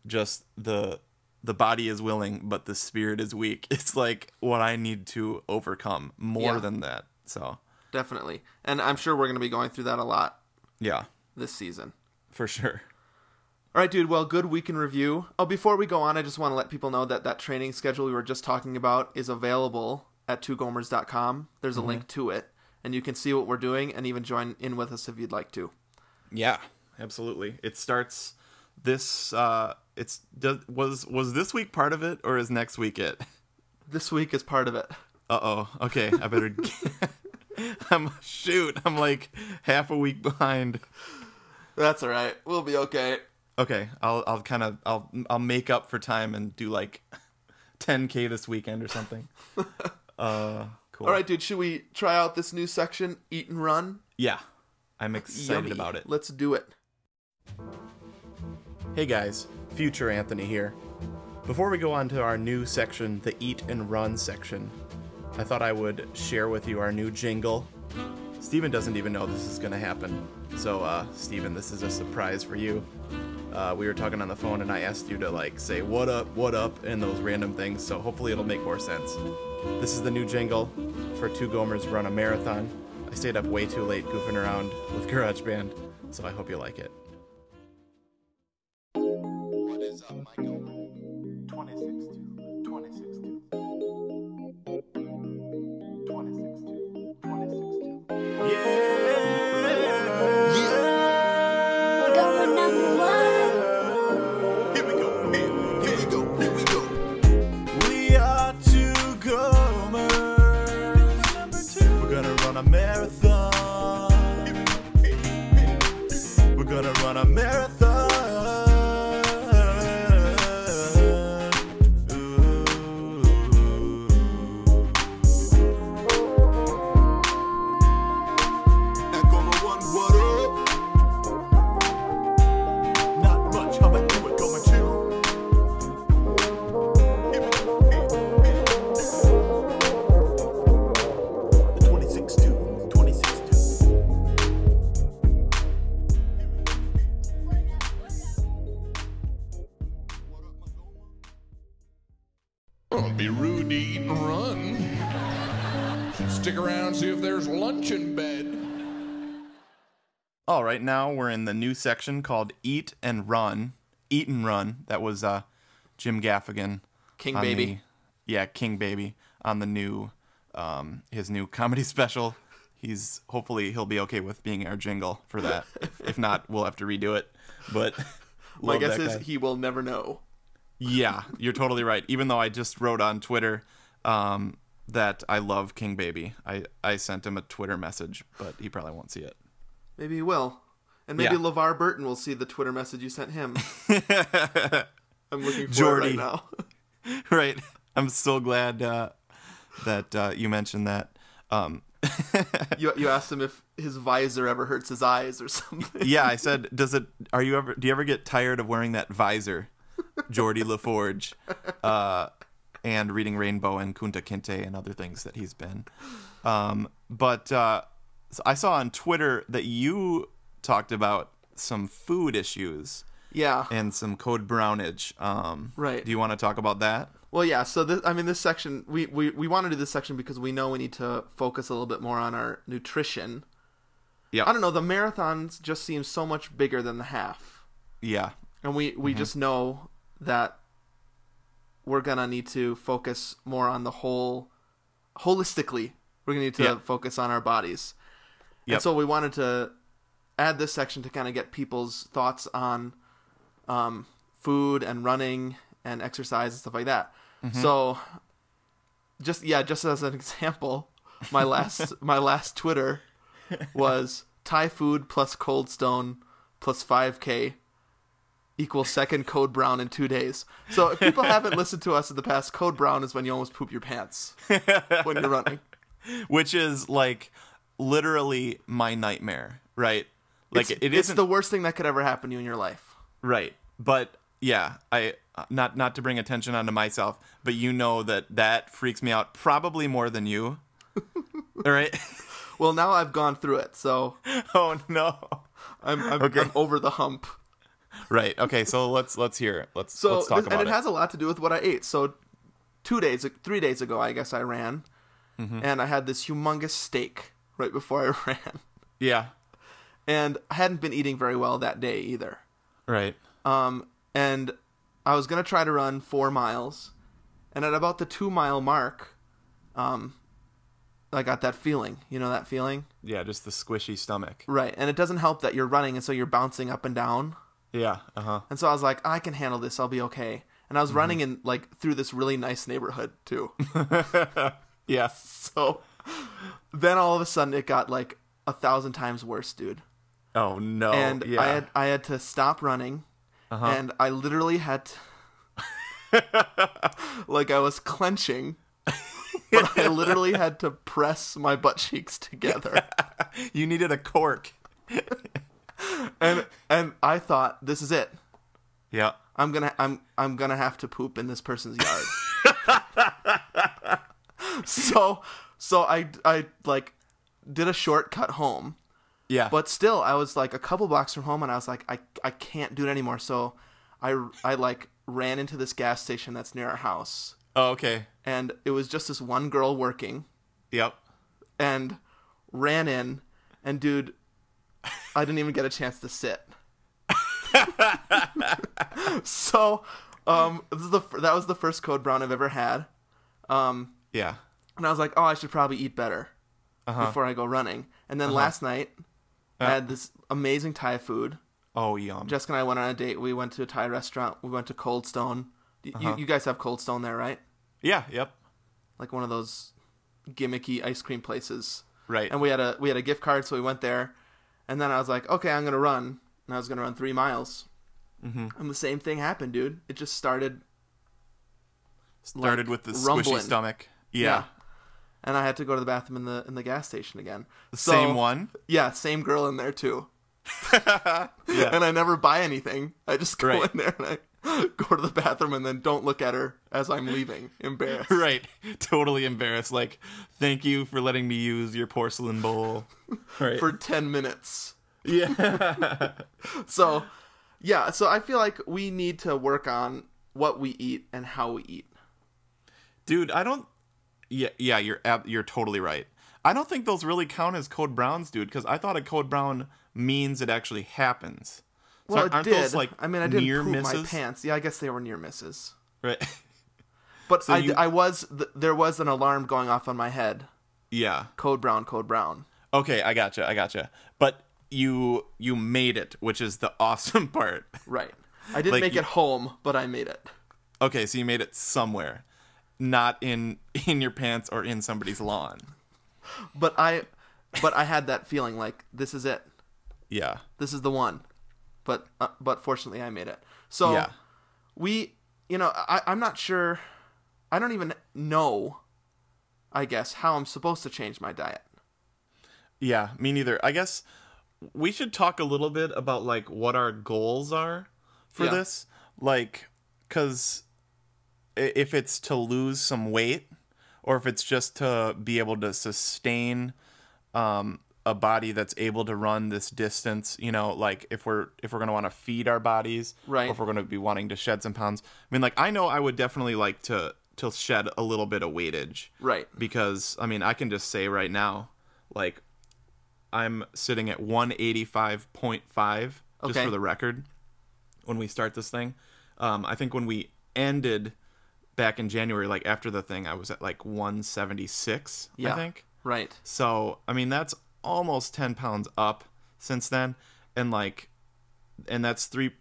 just the the body is willing, but the spirit is weak. It's like what I need to overcome more Yeah. than that. So definitely, and I'm sure we're going to be going through that a lot yeah, this season. for sure. All right, dude. Well, good week in review. Oh, before we go on, I just want to let people know that that training schedule we were just talking about is available at twogomers.com. There's a link to it, and you can see what we're doing and even join in with us if you'd like to. Yeah, absolutely. It starts this. uh It's does was was this week part of it or is next week it? This week is part of it. Uh oh. Okay, I better. I'm shoot. I'm like half a week behind. That's all right. We'll be okay. Okay, I'll I'll kind of I'll I'll make up for time and do like 10k this weekend or something. Uh, cool. All right, dude. Should we try out this new section, Eat and Run? Yeah, I'm excited Yummy. about it. Let's do it. Hey guys, future Anthony here. Before we go on to our new section, the Eat and Run section, I thought I would share with you our new jingle. Steven doesn't even know this is going to happen. So, uh, Steven, this is a surprise for you. Uh, we were talking on the phone and I asked you to, like, say, what up, what up, and those random things, so hopefully it'll make more sense. This is the new jingle for Two Gomers Run a Marathon. I stayed up way too late goofing around with GarageBand, so I hope you like it. Now we're in the new section called Eat and Run. Eat and Run. That was uh, Jim Gaffigan. King Baby. the- yeah, King Baby on the new, um, his new comedy special. He's hopefully he'll be okay with being our jingle for that. if, if not, we'll have to redo it. But My guess is guy. he will never know. Yeah, you're totally right. Even though I just wrote on Twitter um, that I love King Baby, I, I sent him a Twitter message, but he probably won't see it. Maybe he will. And maybe Yeah. LeVar Burton will see the Twitter message you sent him. I'm looking for Geordi. it right now. right. I'm so glad uh, that uh, you mentioned that. Um, you, you asked him if his visor ever hurts his eyes or something. yeah, I said, does it? Are you ever? Do you ever get tired of wearing that visor, Geordi La Forge, uh, and reading Rainbow and Kunta Kinte and other things that he's been? Um, but uh, so I saw on Twitter that you talked about some food issues Yeah. and some code brownage. Um, Right. Do you want to talk about that? Well, yeah. So this, I mean, this section we, we we want to do this section because we know we need to focus a little bit more on our nutrition. Yeah. I don't know. The marathons just seem so much bigger than the half, Yeah. and we we Mm-hmm. just know that we're gonna need to focus more on the whole, holistically. We're gonna need to Yeah. focus on our bodies, Yep. and so we wanted to add this section to kind of get people's thoughts on um, food and running and exercise and stuff like that. Mm-hmm. So, just yeah, just as an example, my last my last Twitter was Thai food plus Cold Stone plus 5K equals second code brown in two days. So if people haven't listened to us in the past, code brown is when you almost poop your pants when you're running. which is like literally my nightmare, right? Like it's, it it's isn't the worst thing that could ever happen to you in your life. right, but yeah, I not not to bring attention onto myself, but you know that that freaks me out probably more than you. All right. Well, now I've gone through it, so oh no. I'm I'm, Okay. I'm over the hump. Right. Okay. So let's let's hear it. Let's So let's talk this- about and it, it. has a lot to do with what I ate. So two days, three days ago, I guess I ran, Mm-hmm. and I had this humongous steak right before I ran, yeah. And I hadn't been eating very well that day either. Right. Um, and I was gonna try to run four miles, and at about the two mile mark, um, I got that feeling. You know that feeling, Yeah. Just the squishy stomach. right? And it doesn't help that you're running, and so you're bouncing up and down. Yeah. Uh huh. And so I was like, I can handle this. I'll be okay. And I was running in like through this really nice neighborhood too. Yeah. so then all of a sudden it got like a thousand times worse, dude. Oh no. and yeah. Uh-huh. I had I had to stop running, and I literally had to, like I was clenching, but I literally had to press my butt cheeks together, you needed a cork. and and I thought this is it. Yeah. I'm gonna I'm I'm gonna have to poop in this person's yard. so so I I like did a shortcut home, Yeah. but still I was like a couple blocks from home, and I was like I I can't do it anymore. So I I like ran into this gas station that's near our house, oh, okay. and it was just this one girl working, Yep. and ran in, and dude, I didn't even get a chance to sit. so, um, this is the that was the first code brown I've ever had, um, Yeah. and I was like, oh, I should probably eat better Uh-huh. before I go running. And then last night, I had this amazing Thai food. Oh, yum. Jessica and I went on a date. We went to a Thai restaurant. We went to Cold Stone. Y- Uh-huh. You, you guys have Cold Stone there, right? yeah. Yep. Like one of those gimmicky ice cream places. Right. and we had a we had a gift card, so we went there. And then I was like, okay, I'm gonna run, and I was gonna run three miles. Mm-hmm. And the same thing happened, dude. It just started, Started like, with the squishy rumbling. stomach. Yeah. And I had to go to the bathroom in the in the gas station again. The So- same one. Yeah, same girl in there too. Yeah. And I never buy anything. I just go Right. in there and I go to the bathroom and then don't look at her as I'm leaving, embarrassed. right. Totally embarrassed. Like, thank you for letting me use your porcelain bowl. Right. For ten minutes. yeah. So, yeah. So I feel like we need to work on what we eat and how we eat. Dude, I don't. Yeah, yeah, you're ab- you're totally right. I don't think those really count as code browns, dude, because I thought a code brown means it actually happens. So Well, it did. like I mean, I didn't near poop my pants. Yeah, I guess they were near misses. Right. But I, you- I was th- there was an alarm going off on my head. yeah. Code brown, code brown. Okay, I gotcha. I gotcha. But you you made it, which is the awesome part. Right. I didn't Like make you- it home, but I made it. Okay, so you made it somewhere, not in in your pants or in somebody's lawn. But I, but I had that feeling like this is it. Yeah. This is the one. But uh, but fortunately, I made it. So Yeah. we, you know, I, I'm not sure. I don't even know. I guess how I'm supposed to change my diet. Yeah, me neither. I guess we should talk a little bit about like what our goals are for Yeah. this. Like cuz if it's to lose some weight or if it's just to be able to sustain um a body that's able to run this distance, you know, like if we're if we're going to want to feed our bodies Right. or if we're going to be wanting to shed some pounds. I mean, like I know I would definitely like to to shed a little bit of weightage Right. because I mean I can just say right now, like I'm sitting at 185.5 just Okay. for the record when we start this thing. Um, I think when we ended back in January, like after the thing, I was at like 176. Yeah. I think. Right. So I mean that's almost 10 pounds up since then, and like, and that's three.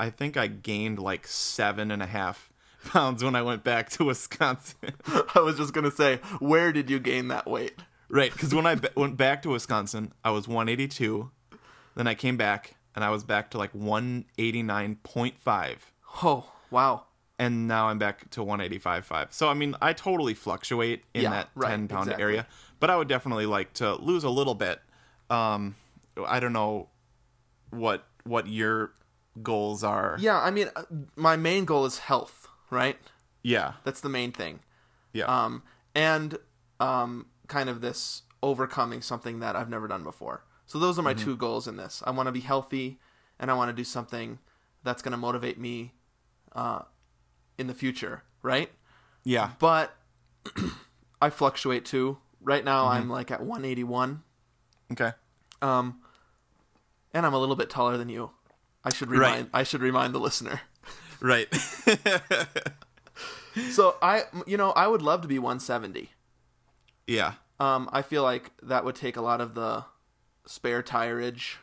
I think I gained like seven and a half pounds when I went back to Wisconsin. I was just gonna say, where did you gain that weight? Right, because when I went back to Wisconsin, I was 182. Then I came back and I was back to like 189.5 Oh, wow. And now I'm back to 185.5. So I mean, I totally fluctuate in Yeah, that right, 10 pound exactly. area, but I would definitely like to lose a little bit. Um, I don't know what what your goals are. Yeah, I mean, uh, my main goal is health, right? Yeah. That's the main thing. Yeah. Um, and um, kind of this overcoming something that I've never done before. So those are my two goals in this. I want to be healthy, and I want to do something that's going to motivate me uh, in the future, right? yeah. But I fluctuate too. Right now, I'm like at 181, Okay. um, and I'm a little bit taller than you. I should Right. remind. I should remind the listener. Right. So I, you know, I would love to be 170. yeah. Um, I feel like that would take a lot of the spare tireage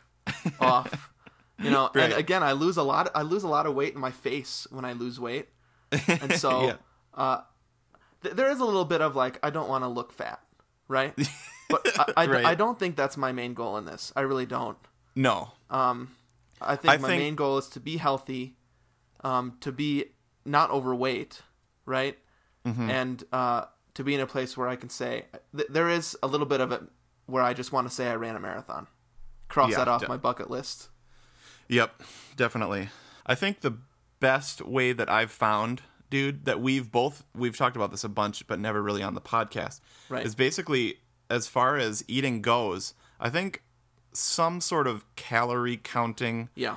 off. You know, and again, I lose a lot. I lose a lot of weight in my face when I lose weight, and so Yeah. uh, th- there is a little bit of like I don't want to look fat, right? But I, I, Right. I don't think that's my main goal in this. I really don't. No. Um, I think I my think- main goal is to be healthy, um, to be not overweight, right, Mm-hmm. and uh, to be in a place where I can say th- there is a little bit of it where I just want to say I ran a marathon, cross Yeah, that off de- my bucket list. Yep, definitely. I think the best way that I've found, dude, that we've both we've talked about this a bunch, but never really on the podcast, Right. is basically as far as eating goes. I think some sort of calorie counting Yeah,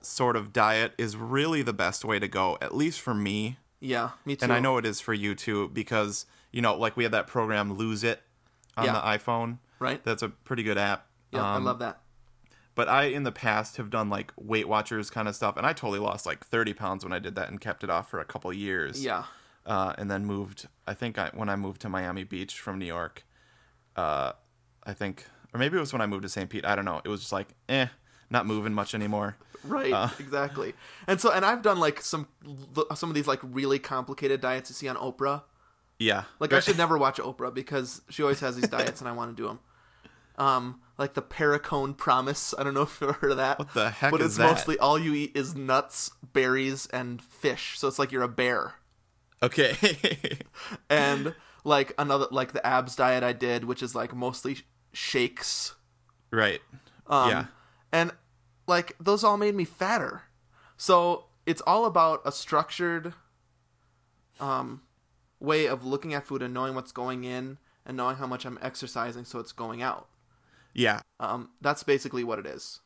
sort of diet is really the best way to go, at least for me. yeah, me too. And I know it is for you too, because you know, like we had that program Lose It on Yeah. the iPhone. right. That's a pretty good app. Yeah, I Um, love that. But I, in the past, have done like Weight Watchers kind of stuff, and I totally lost like 30 pounds when I did that and kept it off for a couple years. Yeah, Uh, and then moved. I think I, when I moved to Miami Beach from New York, uh, I think, or maybe it was when I moved to St. Pete. I don't know. It was just like, eh, not moving much anymore. right. Uh. exactly. And so, and I've done like some some of these like really complicated diets you see on Oprah. Yeah. Like I should never watch Oprah because she always has these diets and I want to do them. Um, like the Perricone Promise. I don't know if you've heard of that. What the heck is that? But it's that? mostly all you eat is nuts, berries, and fish. So it's like you're a bear. Okay. And like another like the abs diet I did, which is like mostly shakes. right. Um, yeah. And like those all made me fatter. So it's all about a structured um, way of looking at food and knowing what's going in and knowing how much I'm exercising so it's going out. Yeah. Um, that's basically what it is.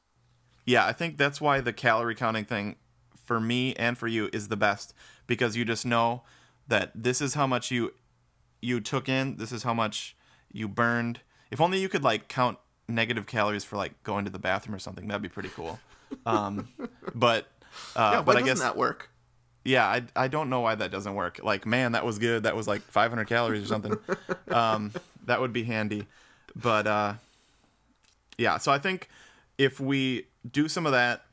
Yeah, I think that's why the calorie counting thing for me and for you is the best because you just know that this is how much you you took in, this is how much you burned. If only you could like count negative calories for like going to the bathroom or something, that'd be pretty cool. Um, but uh, Yeah, but I doesn't guess that work? yeah, I, I don't know why that doesn't work. Like, man, that was good. That was like 500 calories or something. um, that would be handy. But uh, yeah, so I think if we do some of that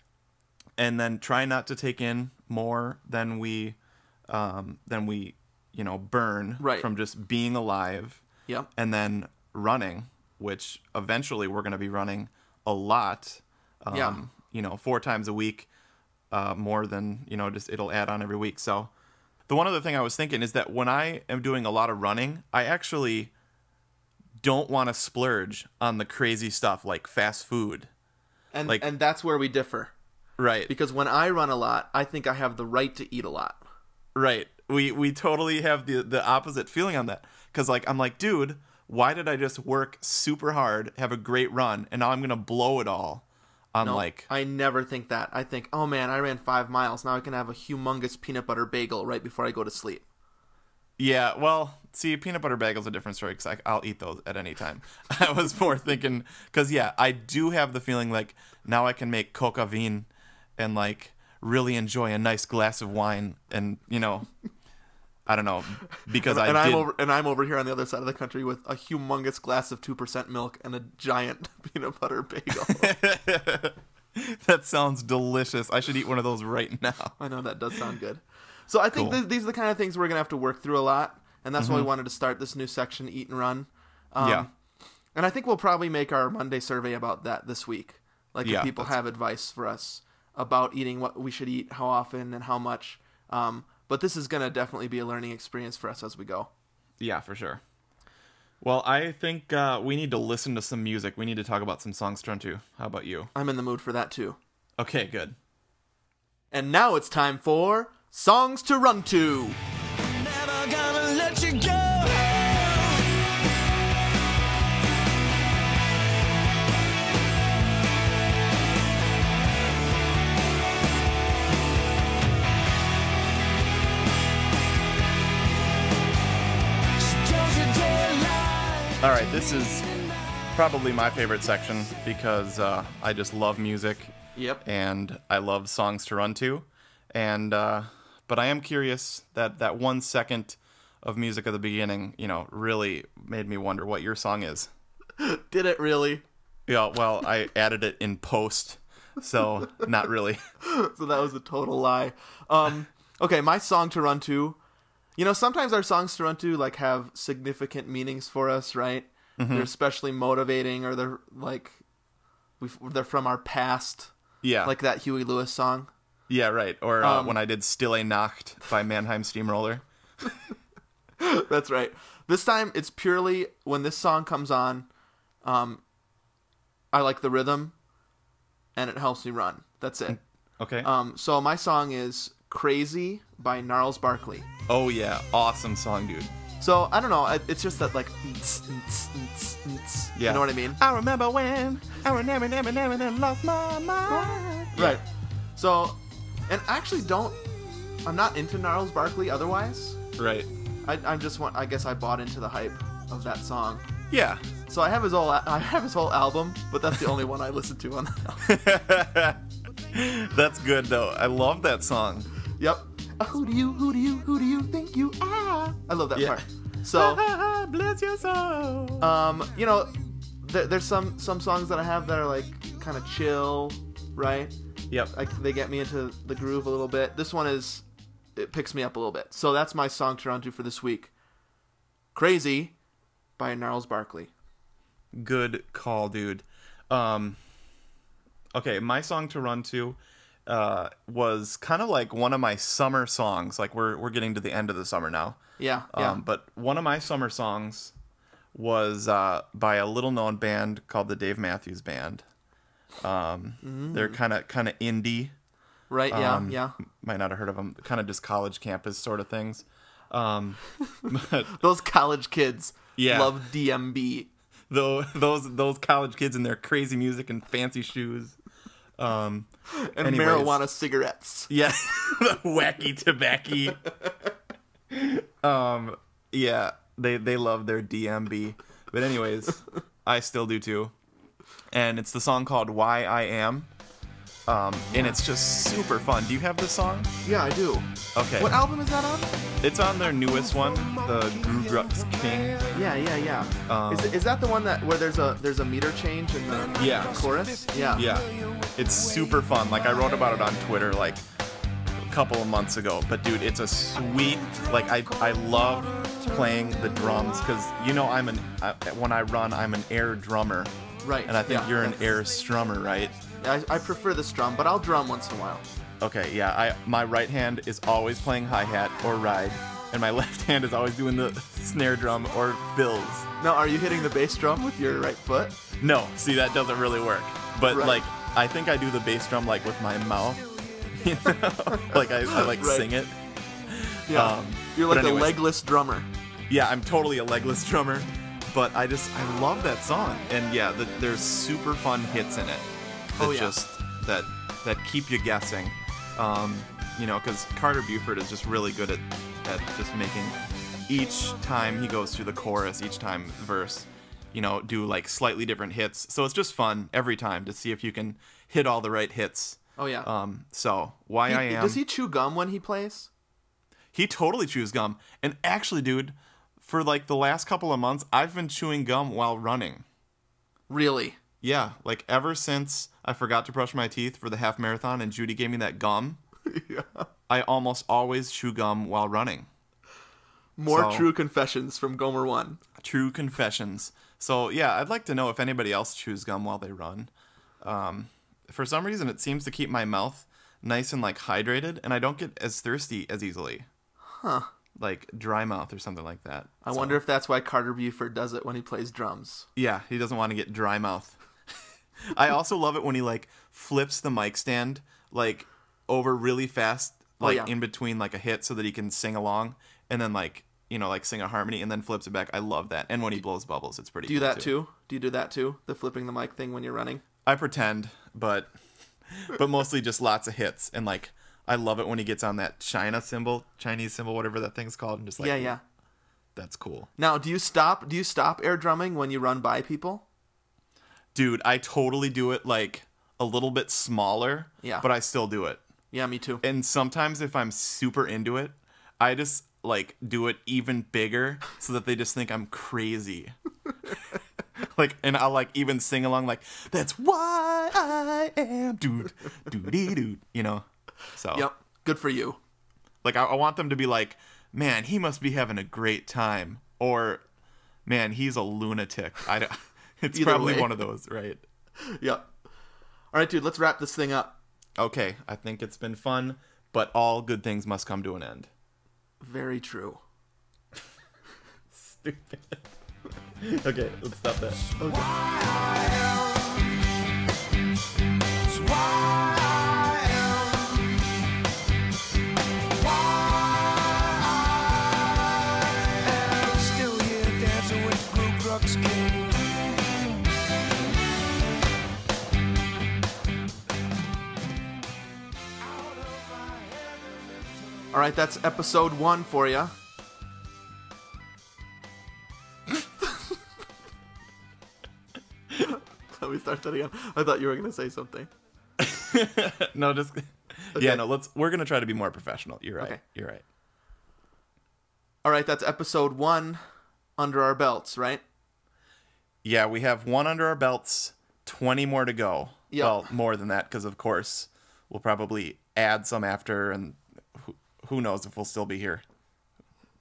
and then try not to take in more than we um, than we you know burn Right. from just being alive Yep. and then running, which eventually we're going to be running a lot. Um, Yeah. You know, four times a week, uh, more than, you know, just it'll add on every week. So the one other thing I was thinking is that when I am doing a lot of running, I actually don't want to splurge on the crazy stuff like fast food. And Like- and that's where we differ. Right. Because when I run a lot, I think I have the right to eat a lot. Right. We we totally have the the opposite feeling on that cuz like I'm like, dude, why did I just work super hard, have a great run and now I'm going to blow it all on No, like I never think that. I think, oh man, I ran five miles. Now I can have a humongous peanut butter bagel right before I go to sleep. Yeah, well, see, peanut butter bagel's a different story because I'll eat those at any time. I was more thinking because yeah, I do have the feeling like now I can make coq au vin and like really enjoy a nice glass of wine and you know, I don't know because I and did. I'm over and I'm over here on the other side of the country with a humongous glass of two percent milk and a giant peanut butter bagel. that sounds delicious. I should eat one of those right now. I know that does sound good. So I think Cool. th- these are the kind of things we're gonna have to work through a lot, and that's why we wanted to start this new section, eat and run. Um, Yeah. And I think we'll probably make our Monday survey about that this week. Like Yeah, if people that's- have advice for us about eating what we should eat, how often, and how much. Um, but this is gonna definitely be a learning experience for us as we go. Yeah, for sure. Well, I think uh, we need to listen to some music. We need to talk about some songs run. How about you? I'm in the mood for that too. Okay, good. And now it's time for songs to run to. Never gonna let you go. All right, this is probably my favorite section because uh, I just love music Yep. and I love songs to run to. And uh, but I am curious that that one second of music at the beginning, you know, really made me wonder what your song is. Did it really? Yeah, well, I added it in post, so not really. so that was a total lie. Um, okay, my song to run to. You know, sometimes our songs to run to like have significant meanings for us, right? They're especially motivating, or they're like, we they're from our past, Yeah, like that Huey Lewis song. Yeah, right. Or uh, Um, when I did "Stille Nacht" by Mannheim Steamroller. That's right. This time it's purely when this song comes on, um, I like the rhythm, and it helps me run. That's it. Okay. Um, so my song is "Crazy" by Gnarls Barkley. oh yeah, awesome song, dude. So I don't know. It's just that like, Yeah. you know what I mean? I remember when I never, never, never, never lost my mind. Right. So, and I actually don't. I'm not into Gnarls Barkley otherwise. Right. I, I'm just want. I guess I bought into the hype of that song. Yeah. So I have his whole. I have his whole album, but that's the only one I listen to on that album. That's good though. I love that song. Yep. Who do you? Who do you? Who do you think you are? I love that Yeah. part. So, bless your soul. um, you know, there, there's some some songs that I have that are like kind of chill, right? Yep. I, they get me into the groove a little bit. This one is it picks me up a little bit. So that's my song to run to for this week. Crazy by Gnarls Barkley. Good call, dude. Um, okay, my song to run to uh, was kind of like one of my summer songs. Like we're we're getting to the end of the summer now. Yeah, yeah. Um, but one of my summer songs was uh, by a little known band called the Dave Matthews Band. Um, They're kind of kind of indie. right, yeah, Um, yeah. Might not have heard of them. Kind of just college campus sort of things. Um, but Those college kids Yeah. love DMB. though those those college kids and their crazy music and fancy shoes. Um, And Anyways. marijuana cigarettes. yeah, the wacky tobacco. um, yeah, they they love their DMB. But anyways, I still do too. And it's the song called "Why I Am." Um, and it's just super fun. Do you have this song? Yeah, I do. Okay. What album is that on? It's on their newest one, the GrooGrux King. Yeah, yeah, yeah. Um, is, is that the one that where there's a there's a meter change in the Yeah. chorus? Yeah. Yeah, it's super fun. Like I wrote about it on Twitter like a couple of months ago. But dude, it's a sweet. Like I I love playing the drums because you know I'm an I, when I run I'm an air drummer, Right. and I think yeah. you're an air strummer, right? I, I prefer the strum, but I'll drum once in a while. Okay, yeah. I my right hand is always playing hi hat or ride, and my left hand is always doing the snare drum or fills. Now, are you hitting the bass drum with your right foot? No, see that doesn't really work. But Right. like I think I do the bass drum like with my mouth. You know? like I, I like Right. sing it. Yeah. Um, You're like a legless drummer. Yeah, I'm totally a legless drummer, but I just I love that song. And yeah, the, there's super fun hits in it. That Oh, yeah. just that that keep you guessing. Um, you know, because Carter Beauford is just really good at at just making each time he goes through the chorus, each time verse, you know, do like slightly different hits. So it's just fun every time to see if you can hit all the right hits. Oh yeah. Um, so why He- I am Does he chew gum when he plays? he totally chews gum. And actually, dude, for like the last couple of months, I've been chewing gum while running. Really? Yeah, like ever since I forgot to brush my teeth for the half marathon and Judy gave me that gum, yeah. I almost always chew gum while running. More So- true confessions from Gomer One. True confessions. So yeah, I'd like to know if anybody else chews gum while they run. Um, for some reason it seems to keep my mouth nice and like hydrated, and I don't get as thirsty as easily. Huh. Like dry mouth or something like that. I So- wonder if that's why Carter Beauford does it when he plays drums. Yeah, he doesn't want to get dry mouth. I also love it when he like flips the mic stand like over really fast, Oh, like yeah. in between like a hit, so that he can sing along, and then like you know like sing a harmony, and then flips it back. I love that. And when he blows bubbles, it's pretty. Do you cool that too? Do you do that too? The flipping the mic thing when you're running? I pretend, but but mostly just lots of hits, and like I love it when he gets on that China cymbal, Chinese cymbal, whatever that thing's called, and just like yeah, yeah. that's cool, Now, do you stop? Do you stop air drumming when you run by people? dude. I totally do it like a little bit smaller, Yeah. but I still do it. Yeah, me too. and sometimes if I'm super into it, I just like do it even bigger so that they just think I'm crazy. like, and I'll like even sing along like "That's why I am dude, doody dude," you know. So, Yep. Good for you. like I, I want them to be like, "Man, he must be having a great time," or "Man, he's a lunatic." I don't. It's Either probably way. one of those, right? Yep. All right, dude. Let's wrap this thing up. Okay, I think it's been fun, but all good things must come to an end. Very true. Stupid. okay, let's stop that. Still All right, that's episode one for you. Let me start that again. I thought you were going to say something. no, just yeah, no. Let's. We're gonna try to be more professional. You're right. Okay. You're right. All right, that's episode one under our belts, right? Yeah, we have one under our belts. Twenty more to go. Yep. Well, more than that, because of course we'll probably add some after, and who, knows if we'll still be here.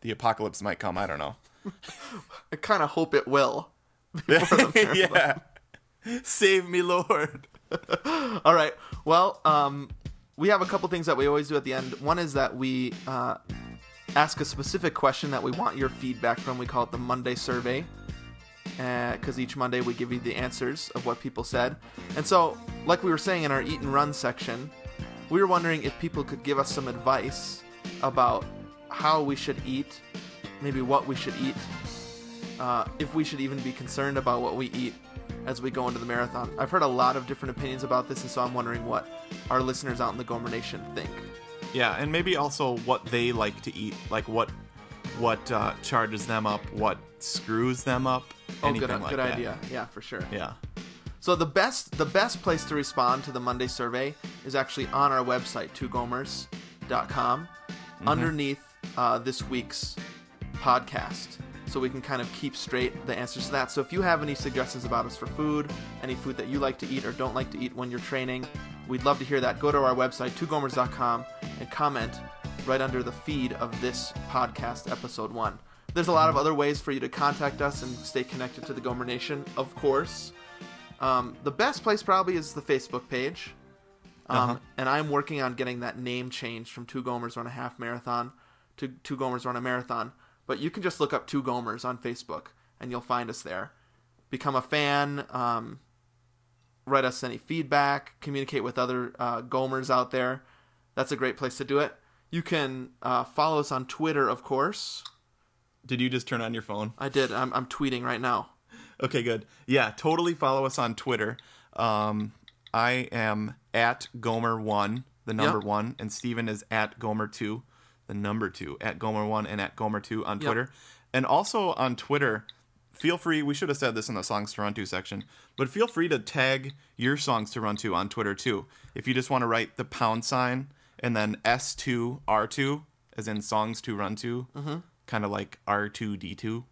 The apocalypse might come. I don't know. I kind of hope it will. yeah. Save me, Lord. All right. Well, um, we have a couple things that we always do at the end. One is that we uh, ask a specific question that we want your feedback from. We call it the Monday survey. Because each Monday we give you the answers of what people said. And so, like we were saying in our eat and run section, we were wondering if people could give us some advice about how we should eat, maybe what we should eat, uh, if we should even be concerned about what we eat as we go into the marathon. I've heard a lot of different opinions about this, and so I'm wondering what our listeners out in the Gomer Nation think. Yeah, and maybe also what they like to eat, like what what uh, charges them up, what screws them up, Oh, anything good, like good that. idea. Yeah, for sure. Yeah. So the best the best place to respond to the Monday survey is actually on our website, twogomers.com, underneath uh, this week's podcast. So we can kind of keep straight the answers to that. So if you have any suggestions about us for food, any food that you like to eat or don't like to eat when you're training, we'd love to hear that. Go to our website, twogomers.com, and comment right under the feed of this podcast, episode one. There's a lot of other ways for you to contact us and stay connected to the Gomer Nation, of course. Um, the best place probably is the Facebook page. Um, Uh-huh. And I'm working on getting that name changed from Two Gomers Run a Half Marathon to Two Gomers Run a Marathon. But you can just look up Two Gomers on Facebook and you'll find us there. Become a fan, um, write us any feedback, communicate with other uh, Gomers out there. That's a great place to do it. You can uh, follow us on Twitter, of course. Did you just turn on your phone? I did. I'm, I'm tweeting right now. Okay, good. Yeah, totally follow us on Twitter. Um, I am at Gomer1, the number Yep. one, and Steven is at Gomer2, the number two, at Gomer1 and at Gomer2 on Yep. Twitter. And also on Twitter, feel free, we should have said this in the songs to run to section, but feel free to tag your songs to run to on Twitter too. If you just want to write the pound sign and then S2R2, as in songs to run to, Mm-hmm. kind of like R2D2.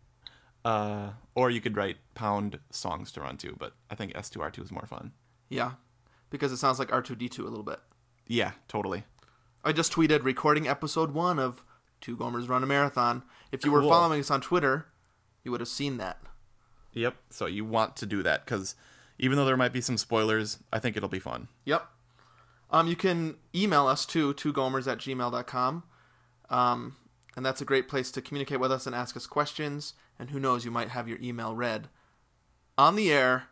Uh, or you could write pound songs to run to, but I think S2R2 is more fun. Yeah, because it sounds like R2D2 a little bit. Yeah, totally. I just tweeted recording episode one of Two Gomers Run a Marathon. If you were following us on Twitter, you would have seen that. Yep. So you want to do that because even though there might be some spoilers, I think it'll be fun. Yep. Um, you can email us too, twogomers at gmail.com. Um, and that's a great place to communicate with us and ask us questions. And who knows, you might have your email read on the air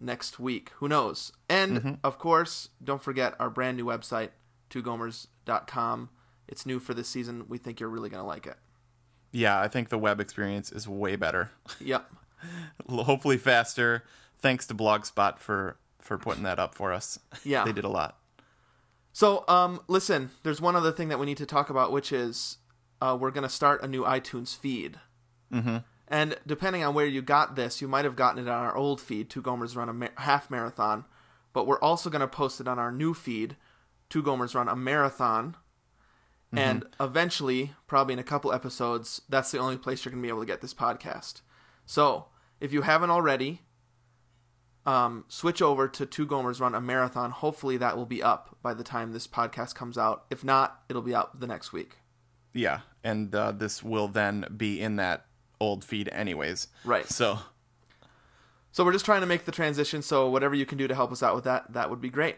next week. Who knows? And of course, don't forget our brand new website, twogomers.com. It's new for this season. We think you're really going to like it. Yeah, I think the web experience is way better. Yep. Hopefully faster. Thanks to Blogspot for for putting that up for us. Yeah. they did a lot. So, um, listen, there's one other thing that we need to talk about, which is uh, we're going to start a new iTunes feed. Mm-hmm. And depending on where you got this, you might have gotten it on our old feed, Two Gomers Run a ma- Half Marathon. But we're also going to post it on our new feed, Two Gomers Run a Marathon. And eventually, probably in a couple episodes, that's the only place you're going to be able to get this podcast. So, if you haven't already, um, switch over to Two Gomers Run a Marathon. Hopefully, that will be up by the time this podcast comes out. If not, it'll be up the next week. Yeah, and uh, this will then be in that old feed anyways. Right. So So we're just trying to make the transition. So whatever you can do to help us out with that, that would be great.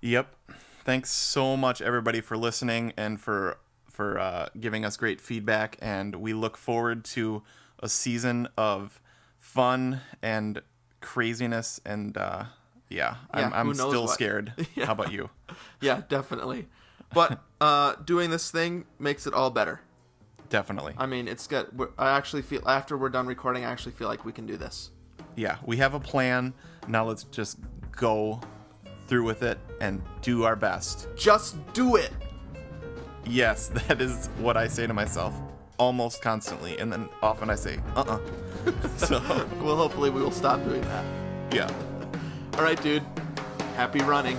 Yep. Thanks so much everybody for listening and for for uh, giving us great feedback and we look forward to a season of fun and craziness and uh, yeah, I'm, I'm still what. scared. How about you? Yeah, definitely. But uh, doing this thing makes it all better. Definitely. I mean, it's good. We're, I actually feel after we're done recording, I actually feel like we can do this. Yeah, we have a plan. Now let's just go through with it and do our best. Just do it. Yes, that is what I say to myself almost constantly. And then often I say, uh uh so, Well, hopefully we will stop doing that. yeah. All right, dude. Happy running.